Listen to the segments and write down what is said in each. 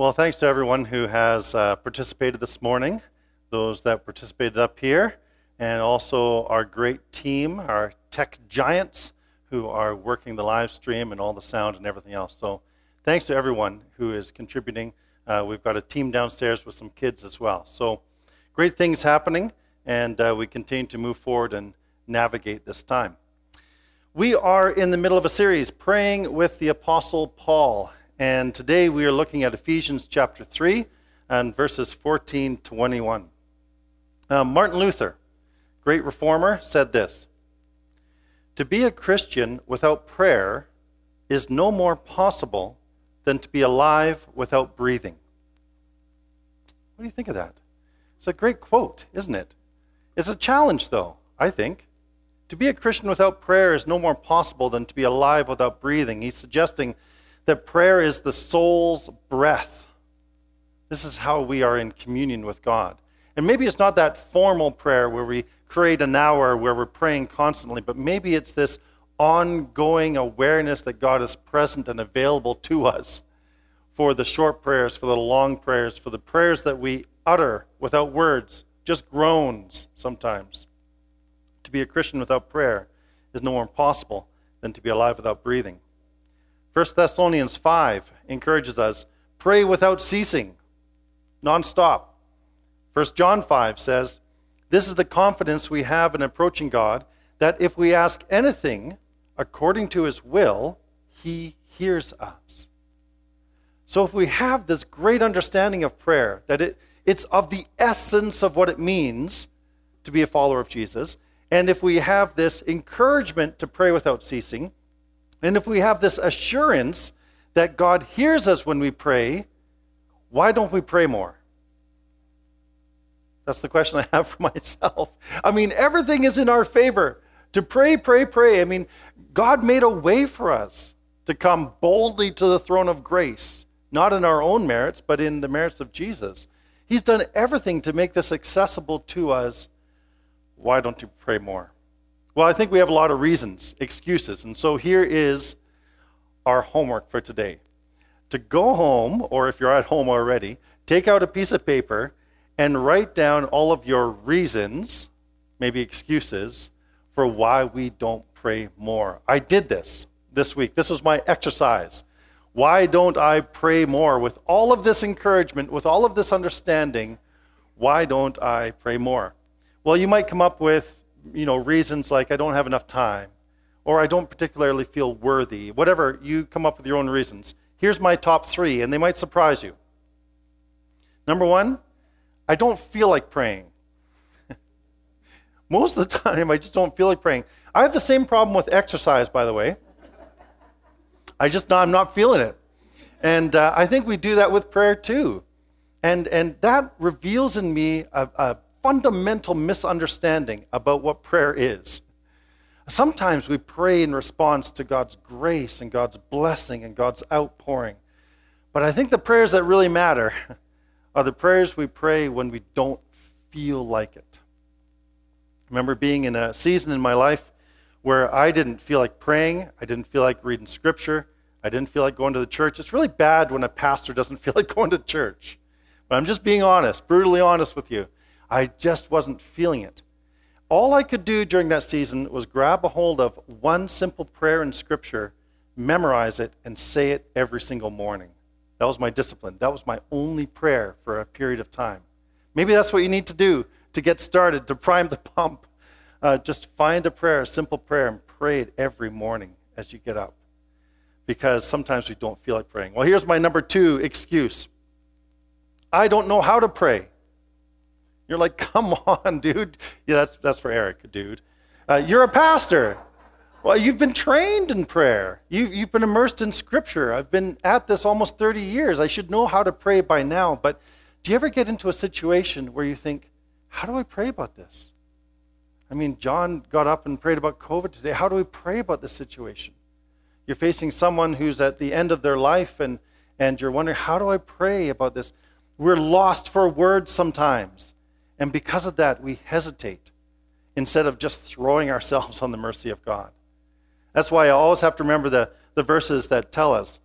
Well, thanks to everyone who has uh, participated this morning, those that participated up here, and also our great team, our tech giants who are working the live stream and all the sound and everything else. So, thanks to everyone who is contributing. Uh, we've got a team downstairs with some kids as well. So, great things happening, and uh, we continue to move forward and navigate this time. We are in the middle of a series, Praying with the Apostle Paul. And today we are looking at Ephesians chapter 3 and verses 14 to 21. Uh, Martin Luther, great reformer, said this To be a Christian without prayer is no more possible than to be alive without breathing. What do you think of that? It's a great quote, isn't it? It's a challenge, though, I think. To be a Christian without prayer is no more possible than to be alive without breathing. He's suggesting that prayer is the soul's breath. This is how we are in communion with God. And maybe it's not that formal prayer where we create an hour where we're praying constantly, but maybe it's this ongoing awareness that God is present and available to us for the short prayers, for the long prayers, for the prayers that we utter without words, just groans sometimes. To be a Christian without prayer is no more possible than to be alive without breathing. 1 Thessalonians 5 encourages us pray without ceasing, nonstop. 1 John 5 says, This is the confidence we have in approaching God, that if we ask anything according to his will, he hears us. So if we have this great understanding of prayer, that it, it's of the essence of what it means to be a follower of Jesus, and if we have this encouragement to pray without ceasing, and if we have this assurance that God hears us when we pray, why don't we pray more? That's the question I have for myself. I mean, everything is in our favor. To pray, pray, pray. I mean, God made a way for us to come boldly to the throne of grace, not in our own merits, but in the merits of Jesus. He's done everything to make this accessible to us. Why don't you pray more? Well, I think we have a lot of reasons, excuses. And so here is our homework for today. To go home, or if you're at home already, take out a piece of paper and write down all of your reasons, maybe excuses, for why we don't pray more. I did this this week. This was my exercise. Why don't I pray more? With all of this encouragement, with all of this understanding, why don't I pray more? Well, you might come up with you know, reasons like I don't have enough time or I don't particularly feel worthy, whatever, you come up with your own reasons. Here's my top three, and they might surprise you. Number one, I don't feel like praying. Most of the time, I just don't feel like praying. I have the same problem with exercise, by the way. I just, I'm not feeling it. And uh, I think we do that with prayer too. And, and that reveals in me a, a fundamental misunderstanding about what prayer is. Sometimes we pray in response to God's grace and God's blessing and God's outpouring. But I think the prayers that really matter are the prayers we pray when we don't feel like it. I remember being in a season in my life where I didn't feel like praying, I didn't feel like reading scripture, I didn't feel like going to the church. It's really bad when a pastor doesn't feel like going to church. But I'm just being honest, brutally honest with you. I just wasn't feeling it. All I could do during that season was grab a hold of one simple prayer in Scripture, memorize it, and say it every single morning. That was my discipline. That was my only prayer for a period of time. Maybe that's what you need to do to get started, to prime the pump. Uh, just find a prayer, a simple prayer, and pray it every morning as you get up. Because sometimes we don't feel like praying. Well, here's my number two excuse I don't know how to pray. You're like, come on, dude. Yeah, that's, that's for Eric, dude. Uh, you're a pastor. Well, you've been trained in prayer. You've, you've been immersed in Scripture. I've been at this almost 30 years. I should know how to pray by now. But do you ever get into a situation where you think, how do I pray about this? I mean, John got up and prayed about COVID today. How do we pray about this situation? You're facing someone who's at the end of their life and, and you're wondering, how do I pray about this? We're lost for words sometimes. And because of that, we hesitate instead of just throwing ourselves on the mercy of God. That's why I always have to remember the, the verses that tell us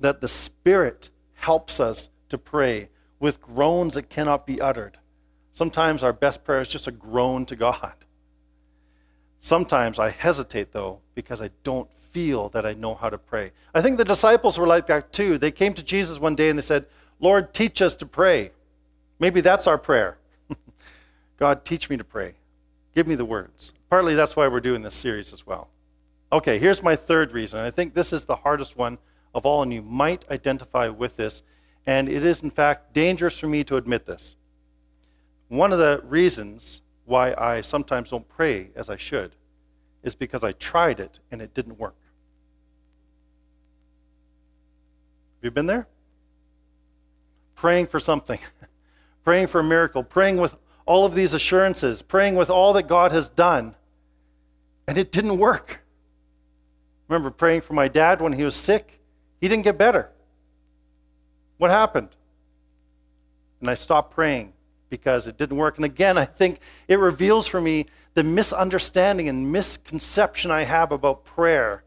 that the Spirit helps us to pray with groans that cannot be uttered. Sometimes our best prayer is just a groan to God. Sometimes I hesitate, though, because I don't feel that I know how to pray. I think the disciples were like that too. They came to Jesus one day and they said, Lord, teach us to pray. Maybe that's our prayer. God, teach me to pray. Give me the words. Partly that's why we're doing this series as well. Okay, here's my third reason. I think this is the hardest one of all, and you might identify with this. And it is, in fact, dangerous for me to admit this. One of the reasons why I sometimes don't pray as I should is because I tried it and it didn't work. Have you been there? Praying for something, praying for a miracle, praying with all of these assurances, praying with all that God has done, and it didn't work. remember praying for my dad when he was sick. He didn't get better. What happened? And I stopped praying because it didn't work. And again, I think it reveals for me the misunderstanding and misconception I have about prayer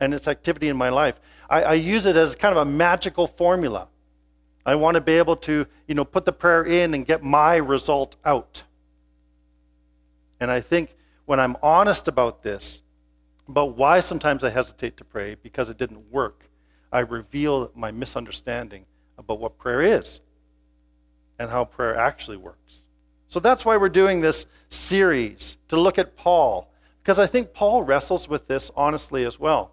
and its activity in my life. I, I use it as kind of a magical formula. I want to be able to, you know, put the prayer in and get my result out. And I think when I'm honest about this, about why sometimes I hesitate to pray because it didn't work, I reveal my misunderstanding about what prayer is and how prayer actually works. So that's why we're doing this series to look at Paul, because I think Paul wrestles with this honestly as well.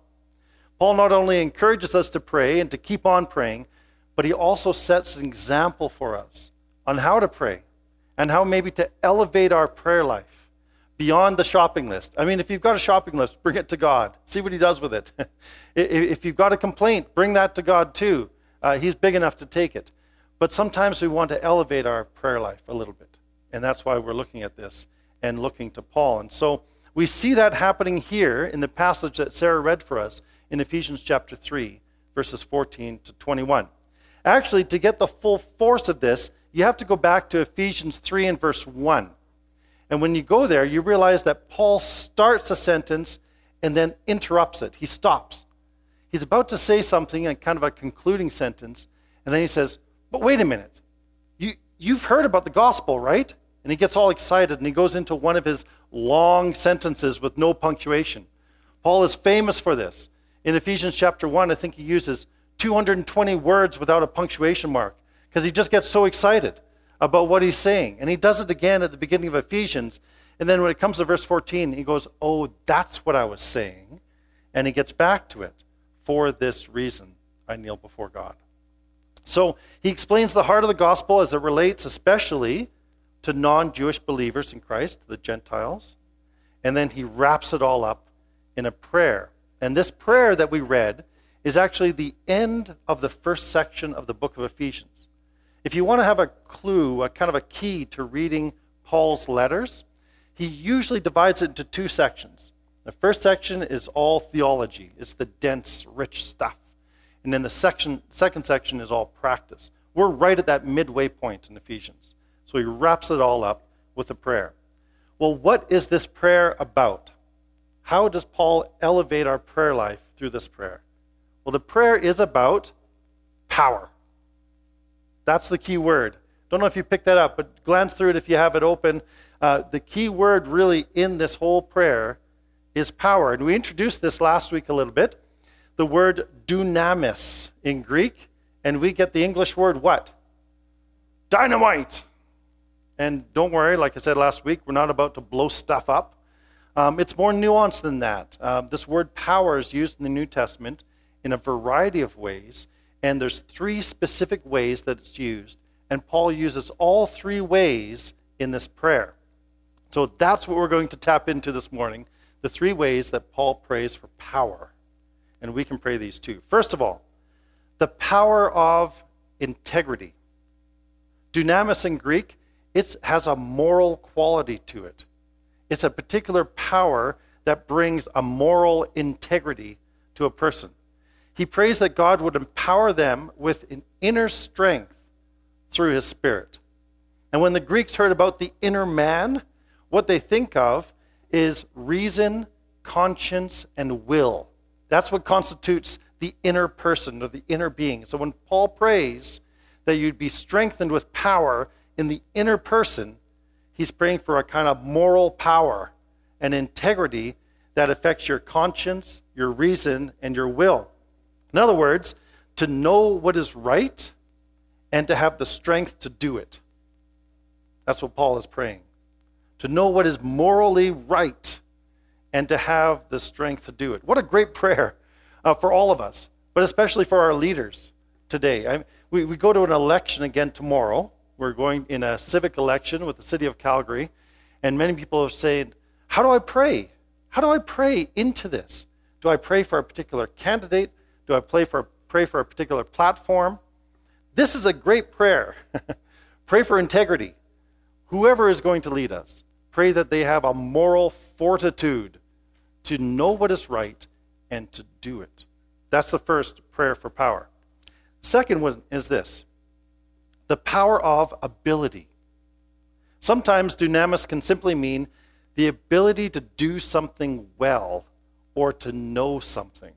Paul not only encourages us to pray and to keep on praying, but he also sets an example for us on how to pray and how maybe to elevate our prayer life beyond the shopping list. I mean, if you've got a shopping list, bring it to God. See what he does with it. if you've got a complaint, bring that to God too. Uh, he's big enough to take it. But sometimes we want to elevate our prayer life a little bit. And that's why we're looking at this and looking to Paul. And so we see that happening here in the passage that Sarah read for us in Ephesians chapter 3, verses 14 to 21. Actually, to get the full force of this, you have to go back to Ephesians 3 and verse 1. And when you go there, you realize that Paul starts a sentence and then interrupts it. He stops. He's about to say something, a kind of a concluding sentence, and then he says, but wait a minute. You, you've heard about the gospel, right? And he gets all excited and he goes into one of his long sentences with no punctuation. Paul is famous for this. In Ephesians chapter 1, I think he uses 220 words without a punctuation mark because he just gets so excited about what he's saying. And he does it again at the beginning of Ephesians. And then when it comes to verse 14, he goes, Oh, that's what I was saying. And he gets back to it. For this reason, I kneel before God. So he explains the heart of the gospel as it relates especially to non Jewish believers in Christ, the Gentiles. And then he wraps it all up in a prayer. And this prayer that we read is actually the end of the first section of the book of Ephesians. If you want to have a clue, a kind of a key to reading Paul's letters, he usually divides it into two sections. The first section is all theology, it's the dense, rich stuff. And then the section, second section is all practice. We're right at that midway point in Ephesians. So he wraps it all up with a prayer. Well, what is this prayer about? How does Paul elevate our prayer life through this prayer? Well, the prayer is about power. That's the key word. Don't know if you picked that up, but glance through it if you have it open. Uh, the key word really in this whole prayer is power. And we introduced this last week a little bit the word dunamis in Greek, and we get the English word what? Dynamite. And don't worry, like I said last week, we're not about to blow stuff up. Um, it's more nuanced than that. Uh, this word power is used in the New Testament in a variety of ways, and there's three specific ways that it's used. And Paul uses all three ways in this prayer. So that's what we're going to tap into this morning the three ways that Paul prays for power and we can pray these too. First of all, the power of integrity. Dunamis in Greek, it has a moral quality to it. It's a particular power that brings a moral integrity to a person. He prays that God would empower them with an inner strength through his spirit. And when the Greeks heard about the inner man, what they think of is reason, conscience, and will. That's what constitutes the inner person or the inner being. So when Paul prays that you'd be strengthened with power in the inner person. He's praying for a kind of moral power and integrity that affects your conscience, your reason, and your will. In other words, to know what is right and to have the strength to do it. That's what Paul is praying. To know what is morally right and to have the strength to do it. What a great prayer uh, for all of us, but especially for our leaders today. I, we, we go to an election again tomorrow. We're going in a civic election with the city of Calgary, and many people have said, How do I pray? How do I pray into this? Do I pray for a particular candidate? Do I pray for, pray for a particular platform? This is a great prayer. pray for integrity. Whoever is going to lead us, pray that they have a moral fortitude to know what is right and to do it. That's the first prayer for power. Second one is this the power of ability. Sometimes dunamis can simply mean the ability to do something well or to know something.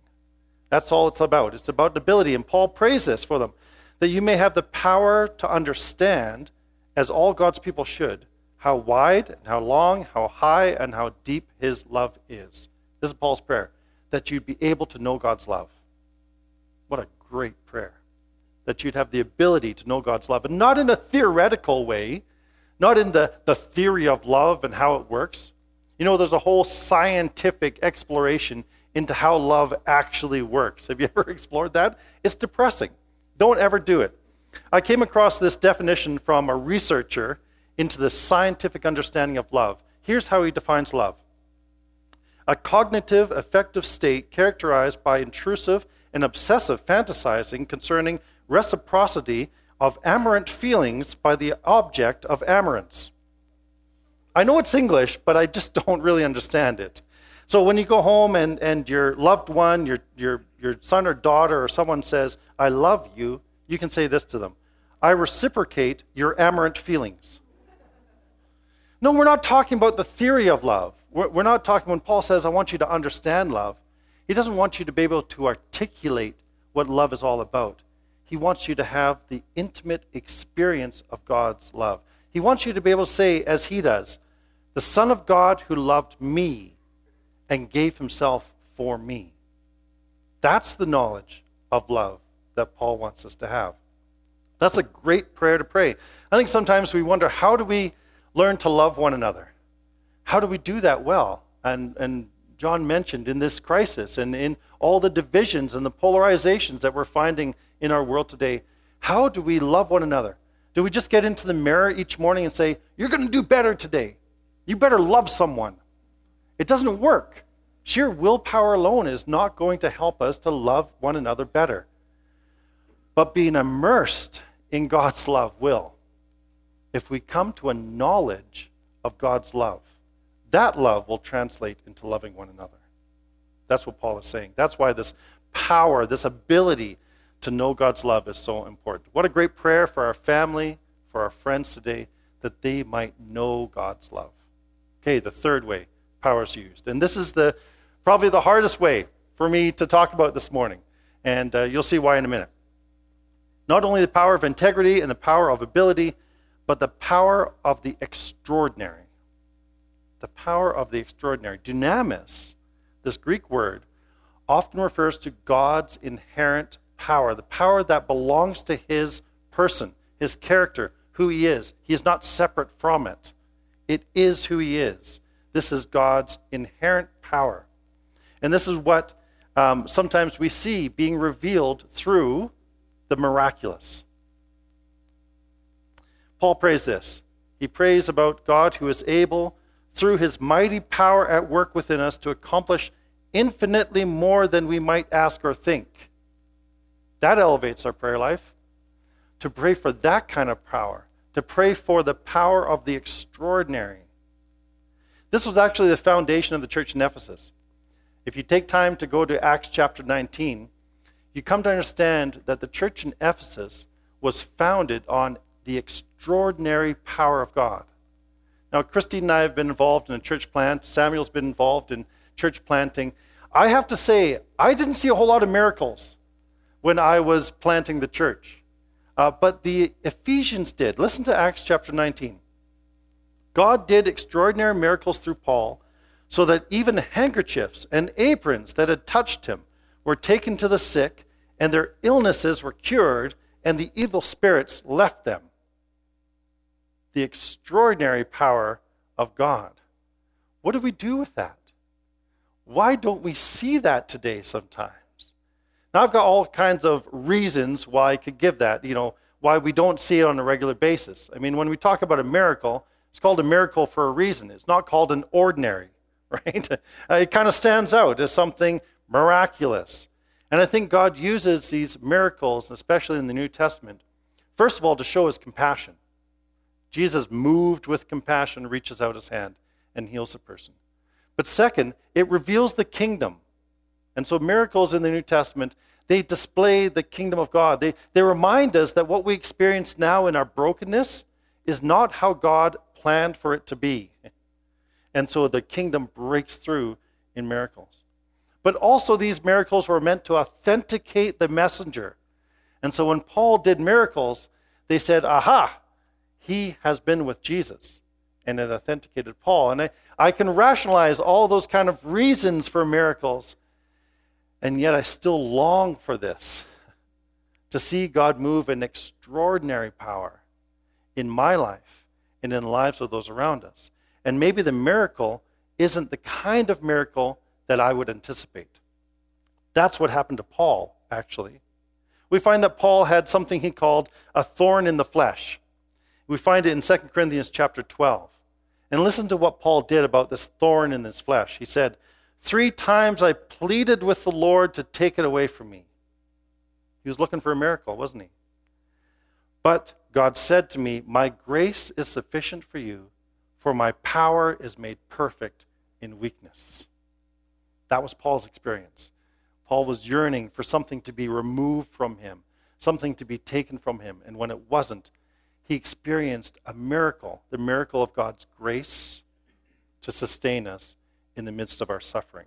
That's all it's about. It's about ability. And Paul prays this for them that you may have the power to understand, as all God's people should, how wide and how long, how high and how deep his love is. This is Paul's prayer that you'd be able to know God's love. What a great prayer. That you'd have the ability to know God's love, and not in a theoretical way, not in the, the theory of love and how it works. You know, there's a whole scientific exploration into how love actually works. Have you ever explored that? It's depressing. Don't ever do it. I came across this definition from a researcher into the scientific understanding of love. Here's how he defines love a cognitive, affective state characterized by intrusive and obsessive fantasizing concerning reciprocity of amorant feelings by the object of amorance. I know it's English, but I just don't really understand it. So when you go home and, and your loved one, your, your, your son or daughter or someone says, I love you, you can say this to them I reciprocate your amorant feelings. No, we're not talking about the theory of love. We're, we're not talking, when Paul says, I want you to understand love, he doesn't want you to be able to articulate what love is all about. He wants you to have the intimate experience of God's love. He wants you to be able to say, as he does, the Son of God who loved me and gave himself for me. That's the knowledge of love that Paul wants us to have. That's a great prayer to pray. I think sometimes we wonder how do we learn to love one another? How do we do that well? And, and John mentioned in this crisis and in all the divisions and the polarizations that we're finding in our world today, how do we love one another? Do we just get into the mirror each morning and say, You're going to do better today? You better love someone? It doesn't work. Sheer willpower alone is not going to help us to love one another better. But being immersed in God's love will. If we come to a knowledge of God's love, that love will translate into loving one another. That's what Paul is saying. That's why this power, this ability to know God's love is so important. What a great prayer for our family, for our friends today, that they might know God's love. Okay, the third way power is used. And this is the probably the hardest way for me to talk about this morning. And uh, you'll see why in a minute. Not only the power of integrity and the power of ability, but the power of the extraordinary the power of the extraordinary. Dunamis, this Greek word, often refers to God's inherent power, the power that belongs to his person, his character, who he is. He is not separate from it. It is who he is. This is God's inherent power. And this is what um, sometimes we see being revealed through the miraculous. Paul prays this. He prays about God who is able through his mighty power at work within us to accomplish infinitely more than we might ask or think. That elevates our prayer life. To pray for that kind of power, to pray for the power of the extraordinary. This was actually the foundation of the church in Ephesus. If you take time to go to Acts chapter 19, you come to understand that the church in Ephesus was founded on the extraordinary power of God. Now, Christine and I have been involved in a church plant. Samuel's been involved in church planting. I have to say, I didn't see a whole lot of miracles when I was planting the church. uh, but the Ephesians did. Listen to Acts chapter 19. God did extraordinary miracles through Paul, so that even handkerchiefs and aprons that had touched him were taken to the sick, and their illnesses were cured, and the evil spirits left them. The extraordinary power of God. What do we do with that? Why don't we see that today sometimes? Now, I've got all kinds of reasons why I could give that, you know, why we don't see it on a regular basis. I mean, when we talk about a miracle, it's called a miracle for a reason. It's not called an ordinary, right? Uh, it kind of stands out as something miraculous. And I think God uses these miracles, especially in the New Testament, first of all, to show his compassion. Jesus, moved with compassion, reaches out his hand and heals a person. But second, it reveals the kingdom. And so miracles in the New Testament, they display the kingdom of God. They, they remind us that what we experience now in our brokenness is not how God planned for it to be. And so the kingdom breaks through in miracles. But also, these miracles were meant to authenticate the messenger. And so when Paul did miracles, they said, aha, he has been with Jesus and it authenticated Paul. And I, I can rationalize all those kind of reasons for miracles, and yet I still long for this to see God move in extraordinary power in my life and in the lives of those around us. And maybe the miracle isn't the kind of miracle that I would anticipate. That's what happened to Paul, actually. We find that Paul had something he called a thorn in the flesh. We find it in 2 Corinthians chapter 12. And listen to what Paul did about this thorn in his flesh. He said, Three times I pleaded with the Lord to take it away from me. He was looking for a miracle, wasn't he? But God said to me, My grace is sufficient for you, for my power is made perfect in weakness. That was Paul's experience. Paul was yearning for something to be removed from him, something to be taken from him. And when it wasn't, he experienced a miracle, the miracle of God's grace to sustain us in the midst of our suffering.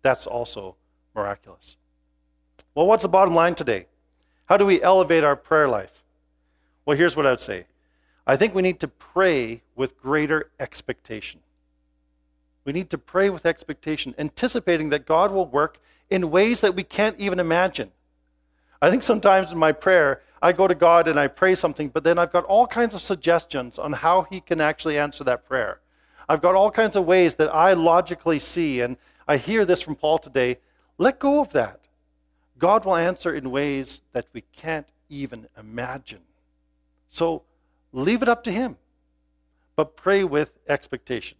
That's also miraculous. Well, what's the bottom line today? How do we elevate our prayer life? Well, here's what I would say I think we need to pray with greater expectation. We need to pray with expectation, anticipating that God will work in ways that we can't even imagine. I think sometimes in my prayer, I go to God and I pray something, but then I've got all kinds of suggestions on how He can actually answer that prayer. I've got all kinds of ways that I logically see, and I hear this from Paul today. Let go of that. God will answer in ways that we can't even imagine. So leave it up to Him, but pray with expectation.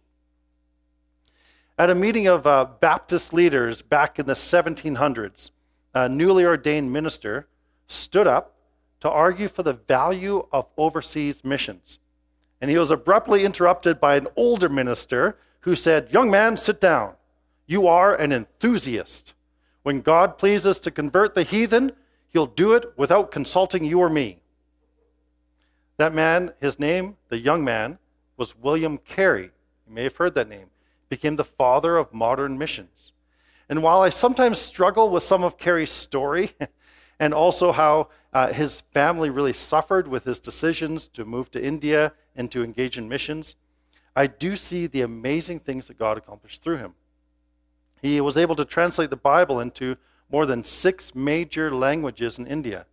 At a meeting of uh, Baptist leaders back in the 1700s, a newly ordained minister stood up to argue for the value of overseas missions. And he was abruptly interrupted by an older minister who said, Young man, sit down. You are an enthusiast. When God pleases to convert the heathen, he'll do it without consulting you or me. That man, his name, the young man, was William Carey. You may have heard that name. Became the father of modern missions. And while I sometimes struggle with some of Carey's story, and also how uh, his family really suffered with his decisions to move to India and to engage in missions. I do see the amazing things that God accomplished through him. He was able to translate the Bible into more than six major languages in India.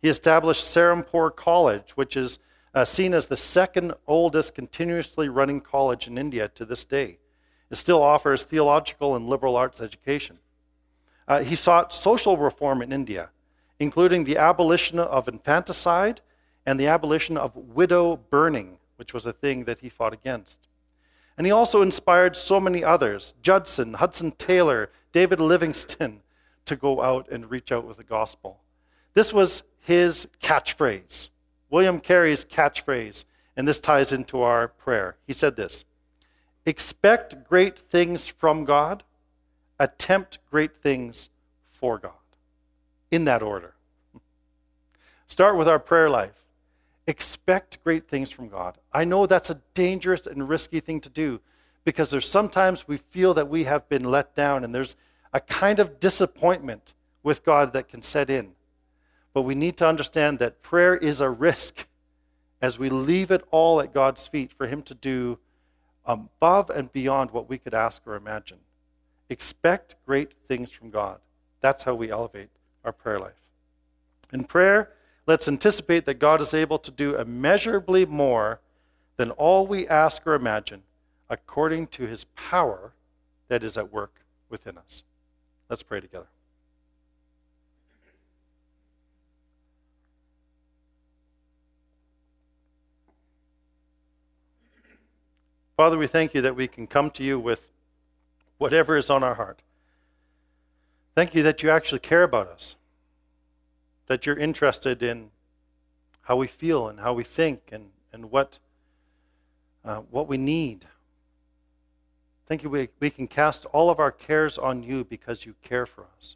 He established Serampore College, which is uh, seen as the second oldest continuously running college in India to this day. It still offers theological and liberal arts education. Uh, he sought social reform in India including the abolition of infanticide and the abolition of widow burning, which was a thing that he fought against. And he also inspired so many others Judson, Hudson Taylor, David Livingstone to go out and reach out with the gospel. This was his catchphrase, William Carey's catchphrase, and this ties into our prayer. He said this Expect great things from God, attempt great things for God in that order. Start with our prayer life. Expect great things from God. I know that's a dangerous and risky thing to do because there's sometimes we feel that we have been let down and there's a kind of disappointment with God that can set in. But we need to understand that prayer is a risk as we leave it all at God's feet for Him to do um, above and beyond what we could ask or imagine. Expect great things from God. That's how we elevate our prayer life. In prayer, let's anticipate that God is able to do immeasurably more than all we ask or imagine according to his power that is at work within us. Let's pray together. Father, we thank you that we can come to you with whatever is on our heart. Thank you that you actually care about us, that you're interested in how we feel and how we think and, and what, uh, what we need. Thank you, we, we can cast all of our cares on you because you care for us.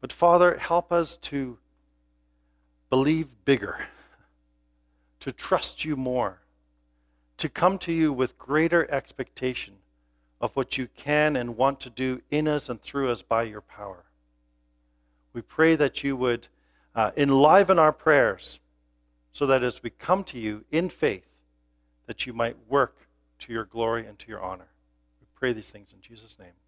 But Father, help us to believe bigger, to trust you more to come to you with greater expectation of what you can and want to do in us and through us by your power. We pray that you would uh, enliven our prayers so that as we come to you in faith, that you might work to your glory and to your honor. We pray these things in Jesus' name.